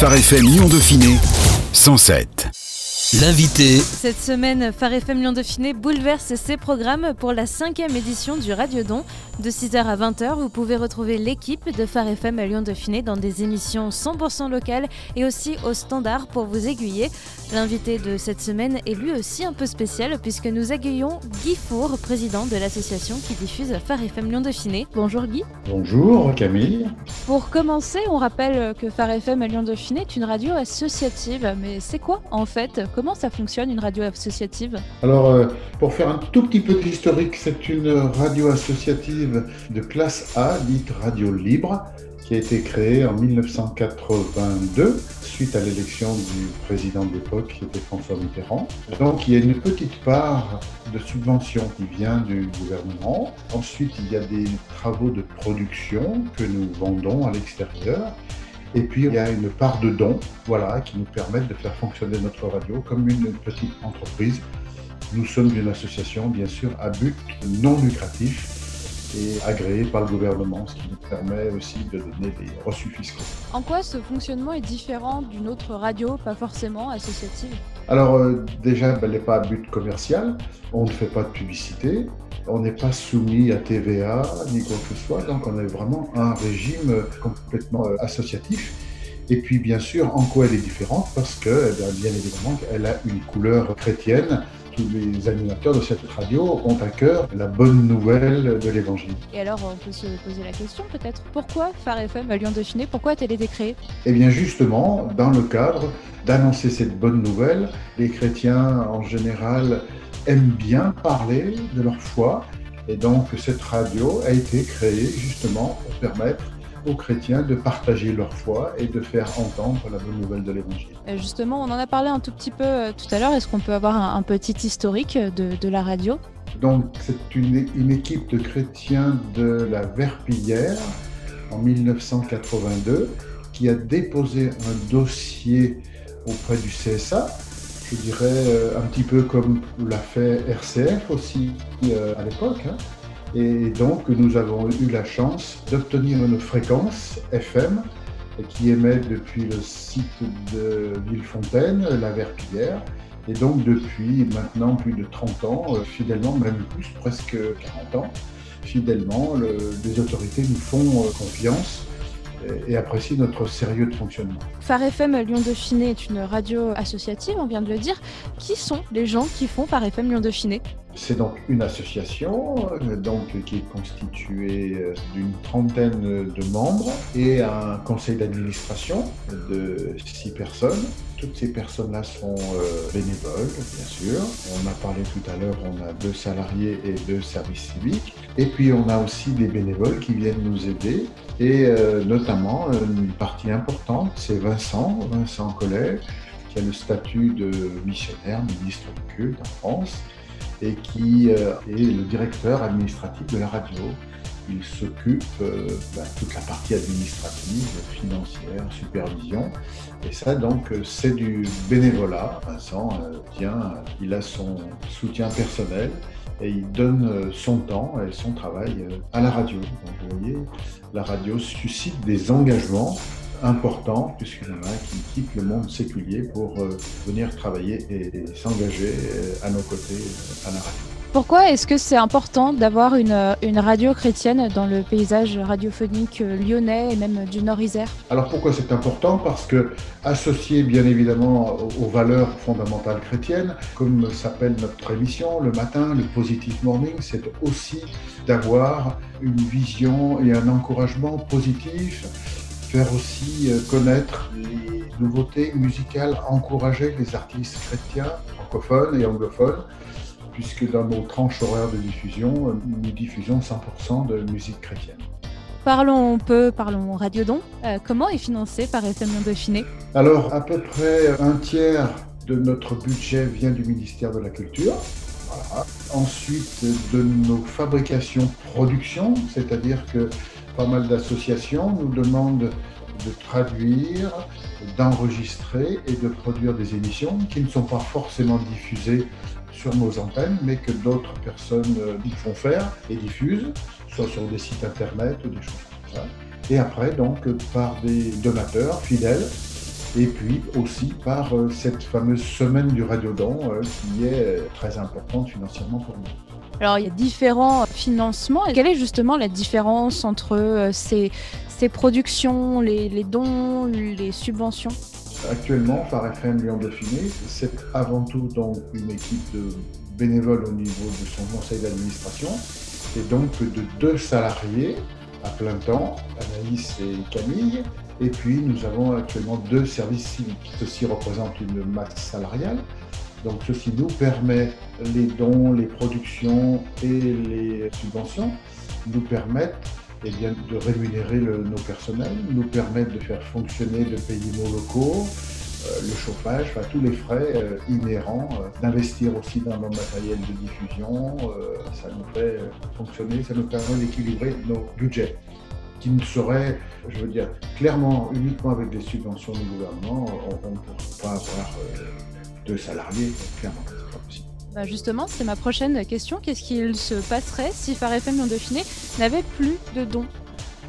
Phare FM Lyon Dauphiné 107. L'invité. Cette semaine, Phare FM Lyon Dauphiné bouleverse ses programmes pour la cinquième édition du Radio Don. De 6h à 20h, vous pouvez retrouver l'équipe de Phare FM à Lyon Dauphiné dans des émissions 100% locales et aussi au standard pour vous aiguiller. L'invité de cette semaine est lui aussi un peu spécial puisque nous accueillons Guy Four, président de l'association qui diffuse Phare FM Lyon Dauphiné. Bonjour Guy. Bonjour Camille. Pour commencer, on rappelle que Phare FM à Lyon Dauphiné est une radio associative. Mais c'est quoi en fait? Comment ça fonctionne une radio associative Alors, euh, pour faire un tout petit peu d'historique, c'est une radio associative de classe A, dite radio libre, qui a été créée en 1982 suite à l'élection du président de l'époque qui était François Mitterrand. Donc il y a une petite part de subvention qui vient du gouvernement. Ensuite il y a des travaux de production que nous vendons à l'extérieur. Et puis il y a une part de dons voilà, qui nous permettent de faire fonctionner notre radio comme une petite entreprise. Nous sommes une association bien sûr à but non lucratif et agréé par le gouvernement, ce qui nous permet aussi de donner des reçus fiscaux. En quoi ce fonctionnement est différent d'une autre radio, pas forcément associative? Alors euh, déjà, ben, elle n'est pas à but commercial, on ne fait pas de publicité, on n'est pas soumis à TVA ni quoi que ce soit, donc on est vraiment un régime complètement euh, associatif. Et puis bien sûr, en quoi elle est différente? Parce que, eh bien évidemment, elle a une couleur chrétienne tous les animateurs de cette radio ont à cœur la bonne nouvelle de l'Évangile. Et alors, on peut se poser la question peut-être, pourquoi Phare FM à Lyon Dauphiné Pourquoi a-t-elle été créée? Eh bien justement, dans le cadre d'annoncer cette bonne nouvelle, les chrétiens en général aiment bien parler de leur foi, et donc cette radio a été créée justement pour permettre aux chrétiens de partager leur foi et de faire entendre la bonne nouvelle de l'Évangile. Justement, on en a parlé un tout petit peu euh, tout à l'heure. Est-ce qu'on peut avoir un, petit historique de, la radio? Donc, c'est une, une, équipe de chrétiens de la Verpillière en 1982 qui a déposé un dossier auprès du CSA je dirais euh, un petit peu comme l'a fait RCF aussi euh, à l'époque. Hein. Et donc, nous avons eu la chance d'obtenir une fréquence FM qui émet depuis le site de Villefontaine, la Verpillière. Et donc, depuis maintenant plus de 30 ans, euh, fidèlement, même plus, presque 40 ans, fidèlement, les autorités nous font confiance et apprécient notre sérieux de fonctionnement. Phare FM Lyon Dauphiné est une radio associative, on vient de le dire. Qui sont les gens qui font Phare FM Lyon Dauphiné c'est donc une association euh, donc, qui est constituée euh, d'une trentaine de membres et un conseil d'administration de six personnes. Toutes ces personnes-là sont euh, bénévoles, bien sûr. On a parlé tout à l'heure, on a deux salariés et deux services civiques. Et puis on a aussi des bénévoles qui viennent nous aider. Et notamment, une partie importante, c'est Vincent, Vincent Collet, qui a le statut de missionnaire, ministre du culte en France et qui euh, est le directeur administratif de la radio. Il s'occupe euh, bah, toute la partie administrative, financière, supervision. Et ça, donc, euh, c'est du bénévolat. Vincent tient, il a son soutien personnel et il donne son temps et son travail à la radio. Donc, vous voyez, la radio suscite des engagements important, puisqu'il y en a qui quittent le monde séculier pour euh, venir travailler et, s'engager euh, à nos côtés euh, à la radio. Pourquoi est-ce que c'est important d'avoir une, une, radio chrétienne dans le paysage radiophonique lyonnais et même du Nord-Isère? Alors pourquoi c'est important? Parce que associé bien évidemment aux valeurs fondamentales chrétiennes, comme s'appelle notre émission le matin, le Positive Morning, c'est aussi d'avoir une vision et un encouragement positif faire aussi euh, connaître les nouveautés musicales, encourager les artistes chrétiens, francophones et anglophones, puisque dans nos tranches horaires de diffusion, euh, nous diffusons 100% de musique chrétienne. Parlons un peu, parlons Radio Don. Euh, comment est financé par FM Dauphiné Alors, à peu près un tiers de notre budget vient du ministère de la Culture. Ensuite, de nos fabrications, productions, c'est-à-dire que pas mal d'associations nous demandent de traduire, d'enregistrer et de produire des émissions qui ne sont pas forcément diffusées sur nos antennes, mais que d'autres personnes euh, nous font faire et diffusent, soit sur des sites internet ou des choses comme ça. Et après, donc, par des donateurs fidèles et puis aussi par euh, cette fameuse semaine du radiodon euh, qui est euh, très importante financièrement pour nous. Alors il y a différents financements. Quelle est justement la différence entre ces, ces productions, les, dons, les subventions? Actuellement, Phare FM Lyon Dauphiné, c'est avant tout donc une équipe de bénévoles au niveau de son conseil d'administration et donc de deux salariés à plein temps, Anaïs et Camille, et puis, nous avons actuellement deux services civiques. Ceci représente une masse salariale. Donc, ceci nous permet, les dons, les productions et les subventions, nous permettent eh bien, de rémunérer nos personnels, nous permettent de faire fonctionner, de payer nos locaux, euh, le chauffage, enfin, tous les frais euh, inhérents, euh, d'investir aussi dans nos matériels de diffusion. ça nous fait fonctionner, ça nous permet d'équilibrer nos budgets qui ne serait, je veux dire, clairement, uniquement avec des subventions du gouvernement, on ne pourrait pas avoir salariés, clairement, c'est pas possible. Bah justement, c'est ma prochaine question. Qu'est-ce qu'il se passerait si Phare FM Lyon Dauphiné n'avait plus de dons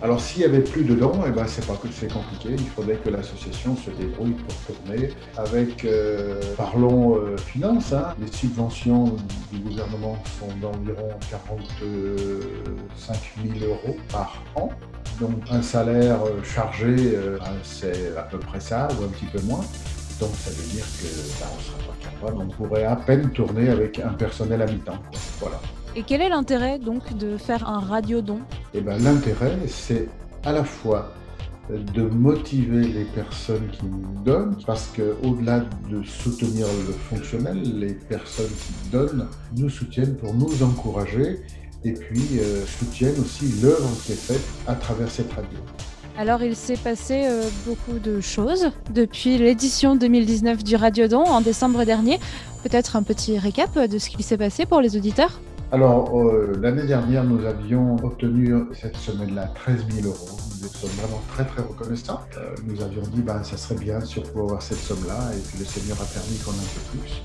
alors s'il n'y avait plus de dons, eh ben, c'est pas que c'est compliqué. Il faudrait que l'association se débrouille pour tourner avec, euh, parlons euh, finances, hein. les subventions du gouvernement sont d'environ 45 000 euros par an. Donc un salaire euh, chargé, ben, c'est à peu près ça, ou un petit peu moins. Donc ça veut dire que ben, on ne sera pas capable, on pourrait à peine tourner avec un personnel à mi-temps. Voilà. Et quel est l'intérêt donc de faire un radiodon? Eh ben, L'intérêt, c'est à la fois de motiver les personnes qui nous donnent, parce qu'au-delà de soutenir le fonctionnel, les personnes qui donnent nous soutiennent pour nous encourager et puis euh, soutiennent aussi l'œuvre qui est faite à travers cette radio. Alors il s'est passé euh, beaucoup de choses depuis l'édition 2019 du Radiodon en décembre dernier. Peut-être un petit récap de ce qui s'est passé pour les auditeurs? Alors, euh, l'année dernière, nous avions obtenu cette semaine-là 13 000 euros. Nous sommes vraiment très, très reconnaissants. Euh, nous avions dit, ben, ça serait bien si on pouvait avoir cette somme-là, et puis le Seigneur a permis qu'on ait un peu plus.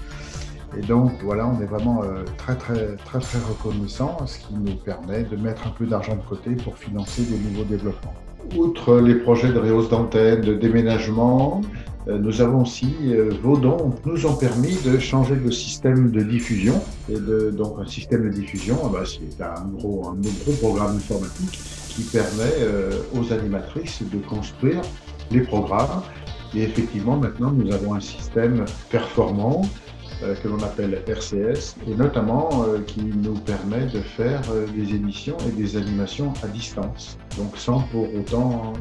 Et donc, voilà, on est vraiment très, très, très, très reconnaissants, ce qui nous permet de mettre un peu d'argent de côté pour financer des nouveaux développements. Outre les projets de réhausse d'antenne, de déménagement, euh, nous avons aussi, euh, vos dons nous ont permis de changer le système de diffusion. Et de, donc un système de diffusion, ah bah, c'est un gros, un gros programme informatique qui permet euh, aux animatrices de construire les programmes. Et effectivement, maintenant, nous avons un système performant que l'on appelle RCS, et notamment qui nous permet de faire des émissions et des animations à distance, donc sans pour autant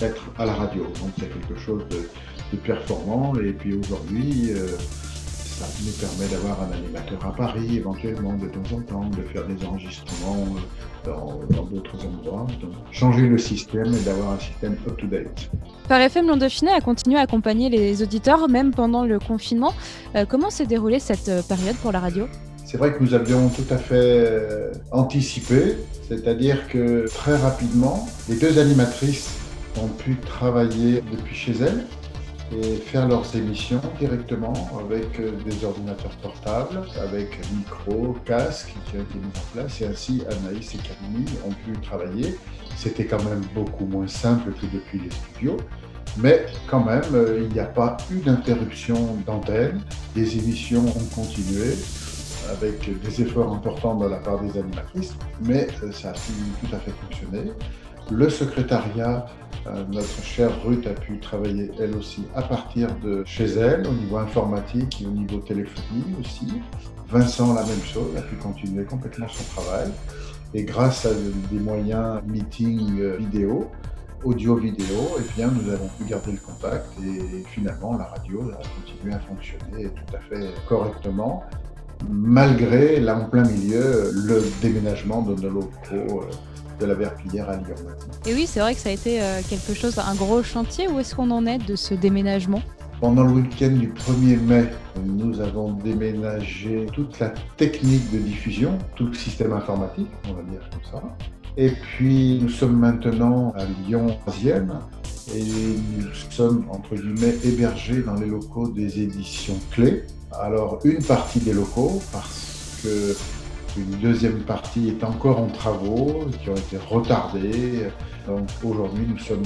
être à la radio. Donc c'est quelque chose de, performant. Et puis aujourd'hui, euh, ça nous permet d'avoir un animateur à Paris, éventuellement de temps en temps, de faire des enregistrements euh, dans d'autres endroits. Donc, changer le système et d'avoir un système up-to-date. Par FM Lyon Dauphiné a continué à accompagner les auditeurs même pendant le confinement. Euh, comment s'est déroulée cette période pour la radio? C'est vrai que nous avions tout à fait anticipé, c'est-à-dire que très rapidement, les deux animatrices ont pu travailler depuis chez elles et faire leurs émissions directement avec euh, des ordinateurs portables, avec micro, casque qui ont été mis en place. Et ainsi, Anaïs et Camille ont pu travailler. C'était quand même beaucoup moins simple que depuis les studios. Mais quand même, euh, il n'y a pas eu d'interruption d'antenne. Les émissions ont continué avec des efforts importants de la part des animatrices, mais euh, ça a pu tout à fait fonctionner. Le secrétariat, euh, notre chère Ruth a pu travailler elle aussi à partir de chez elle, au niveau informatique et au niveau téléphonie aussi. Vincent, la même chose, a pu continuer complètement son travail. Et grâce à des moyens meeting euh, vidéo, audio-vidéo, eh bien, nous avons pu garder le contact et finalement la radio a continué à fonctionner tout à fait correctement, malgré, là en plein milieu, le déménagement de nos locaux. De la Verpillière à Lyon Et oui, c'est vrai que ça a été euh, quelque chose, un gros chantier. Où est-ce qu'on en est de ce déménagement? Pendant le week-end du 1er mai, nous avons déménagé toute la technique de diffusion, tout le système informatique, on va dire comme ça. Et puis nous sommes maintenant à Lyon 3e et nous sommes entre guillemets hébergés dans les locaux des éditions clés. Alors une partie des locaux parce que une deuxième partie est encore en travaux, qui ont été retardés. Donc aujourd'hui, nous sommes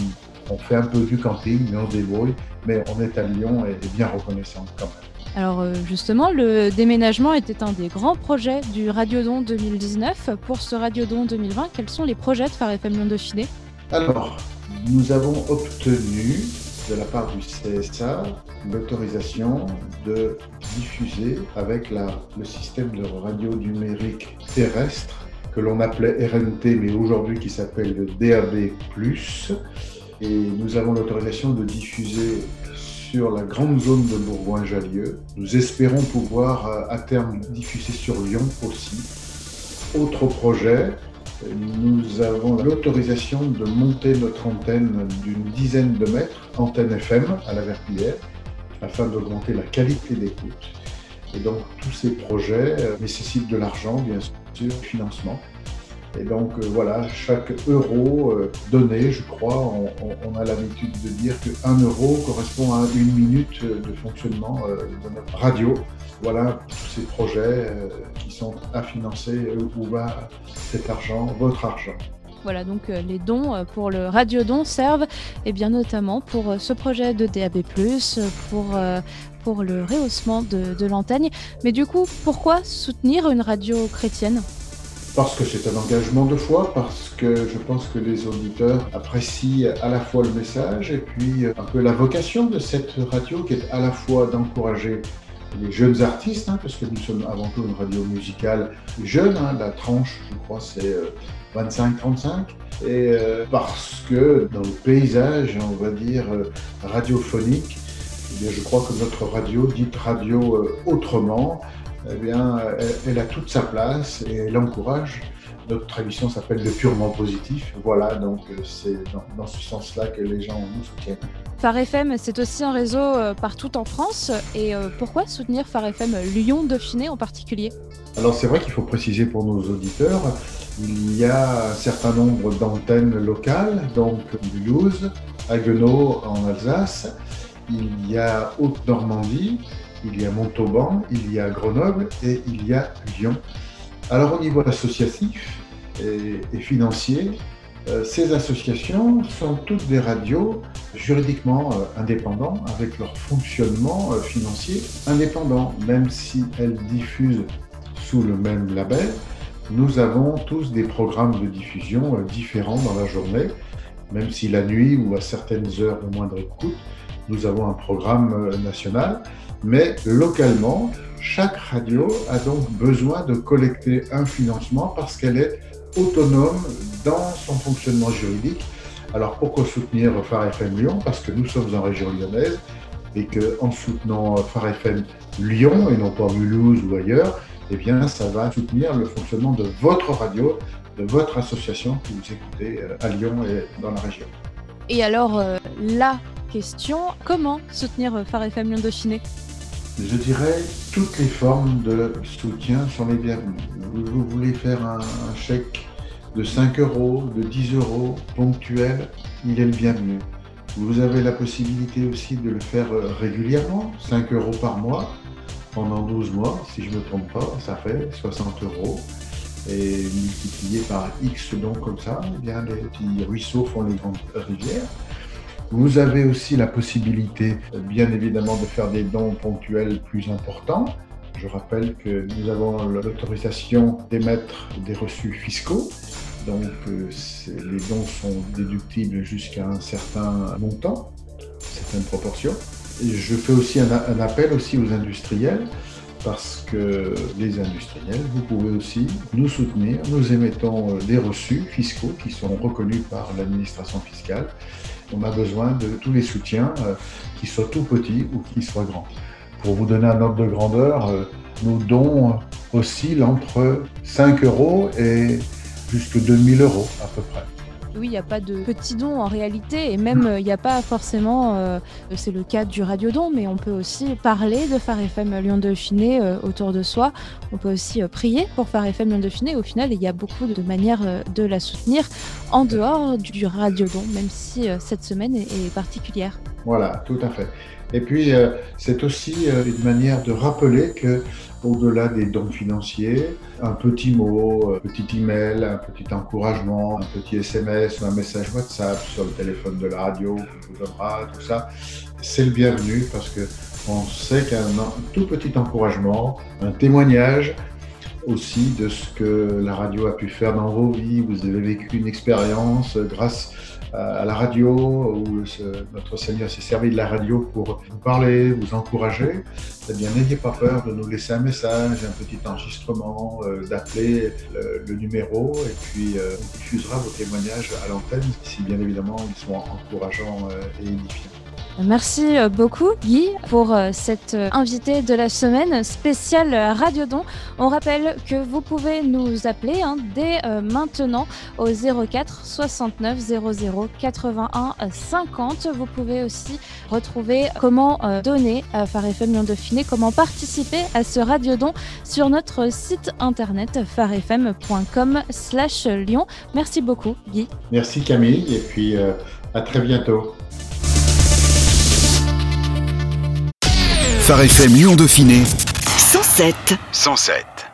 On fait un peu du camping, mais on débrouille. Mais on est à Lyon et bien reconnaissant quand même. Alors euh, justement, le déménagement était un des grands projets du Radiodon 2019. Pour ce Radiodon 2020, quels sont les projets de Phare FM Lyon Dauphiné? Alors, nous avons obtenu de la part du CSA l'autorisation de diffuser avec la, le système de radio numérique terrestre que l'on appelait RNT, mais aujourd'hui qui s'appelle le DAB+. Et nous avons l'autorisation de diffuser sur la grande zone de Bourgoin-Jallieu. Nous espérons pouvoir euh, à terme diffuser sur Lyon aussi. Autre projet, nous avons l'autorisation de monter notre antenne d'une dizaine de mètres, antenne FM à la Verpillière, afin d'augmenter la qualité d'écoute. Et donc tous ces projets euh, nécessitent de l'argent, bien sûr, financement. Et donc euh, voilà, chaque euro euh, donné, je crois, on, a l'habitude de dire qu'un euro correspond à une minute de fonctionnement de notre radio. Voilà tous ces projets sont à financer, où va cet argent, votre argent. Voilà, donc les dons pour le radiodon servent et eh bien notamment pour ce projet de DAB+, pour, pour le rehaussement de, de l'antenne. Mais du coup, pourquoi soutenir une radio chrétienne? Parce que c'est un engagement de foi, parce que je pense que les auditeurs apprécient à la fois le message et puis un peu la vocation de cette radio qui est à la fois d'encourager les jeunes artistes, hein, parce que nous sommes avant tout une radio musicale jeune, hein, la tranche, je crois, c'est 25-35, euh, et euh, parce que dans le paysage, on va dire, euh, radiophonique, eh je crois que notre radio, dite radio autrement, eh bien, elle, a toute sa place et elle encourage. Notre tradition s'appelle le purement positif. Voilà, donc euh, c'est dans, ce sens-là que les gens nous soutiennent. Phare FM, c'est aussi un réseau euh, partout en France. Et euh, pourquoi soutenir Phare FM Lyon-Dauphiné en particulier? Alors c'est vrai qu'il faut préciser pour nos auditeurs, il y a un certain nombre d'antennes locales, donc Mulhouse, Haguenau en Alsace, il y a Haute-Normandie, il y a Montauban, il y a Grenoble et il y a Lyon. Alors au niveau associatif et, financier, euh, ces associations sont toutes des radios juridiquement euh, indépendants avec leur fonctionnement euh, financier indépendant, même si elles diffusent sous le même label. Nous avons tous des programmes de diffusion différents dans la journée, même si la nuit ou à certaines heures de moindre écoute, nous avons un programme national. Mais localement, chaque radio a donc besoin de collecter un financement parce qu'elle est autonome dans son fonctionnement juridique. Alors pourquoi soutenir Phare FM Lyon? Parce que nous sommes en région lyonnaise et qu'en soutenant Phare FM Lyon et non pas Mulhouse ou ailleurs, eh bien ça va soutenir le fonctionnement de votre radio, de votre association que vous écoutez euh, à Lyon et dans la région. Et alors euh, la comment soutenir Phare FM Lyon Dauphiné je dirais toutes les formes de soutien sont les bienvenues. Vous voulez faire un, chèque de 5 euros, de 10 euros ponctuel, il est le bienvenu. Vous avez la possibilité aussi de le faire euh, régulièrement, 5 euros par mois, pendant 12 mois, si je ne me trompe pas, ça fait 60 euros. Et multiplié par X dons comme ça, eh bien les petits ruisseaux font les grandes rivières. Vous avez aussi la possibilité, bien évidemment, de faire des dons ponctuels plus importants. Je rappelle que nous avons l'autorisation d'émettre des reçus fiscaux. Donc, euh, les dons sont déductibles jusqu'à un certain montant, certaines proportions. Et je fais aussi un, un appel aussi aux industriels parce que les industriels, vous pouvez aussi nous soutenir. Nous émettons euh, des reçus fiscaux qui sont reconnus par l'administration fiscale on a besoin de tous les soutiens, euh, qu'ils soient tout petits ou qu'ils soient grands. Pour vous donner un ordre de grandeur, euh, nos dons oscillent entre 5 euros et jusqu'à 2000 euros à peu près. Oui, il n'y a pas de petits dons en réalité, et même il n'y a pas forcément, euh, c'est le cas du radiodon, mais on peut aussi parler de Phare FM Lyon Dauphiné euh, autour de soi. On peut aussi euh, prier pour Phare FM Lyon Dauphiné. Au final, il y a beaucoup de manières de la soutenir en dehors du radiodon, même si cette semaine est particulière. Voilà, tout à fait. Et puis, euh, c'est aussi euh, une manière de rappeler que, au-delà des dons financiers, un petit mot, un petit email, un petit encouragement, un petit SMS un message WhatsApp sur le téléphone de la radio vous donnera, tout ça, c'est le bienvenu parce que on sait qu'un tout petit encouragement, un témoignage aussi de ce que la radio a pu faire dans vos vies, vous avez vécu une expérience grâce à la radio, où notre Seigneur s'est servi de la radio pour vous parler, vous encourager, eh bien, n'ayez pas peur de nous laisser un message, un petit enregistrement, euh, d'appeler le, numéro, et puis euh, on diffusera vos témoignages à l'antenne, si bien évidemment ils sont encourageants euh, et édifiants. Merci euh, beaucoup Guy pour euh, cette euh, invitée de la semaine spéciale Radiodon. On rappelle que vous pouvez nous appeler hein, dès maintenant au 04 69 00 81 50. Vous pouvez aussi retrouver comment donner à Phare Lyon Dauphiné, comment participer à ce Radiodon sur notre site internet farfm.com slash Lyon. Merci beaucoup Guy. Merci Camille et puis à très bientôt. Phare FM Lyon Dauphiné 107 107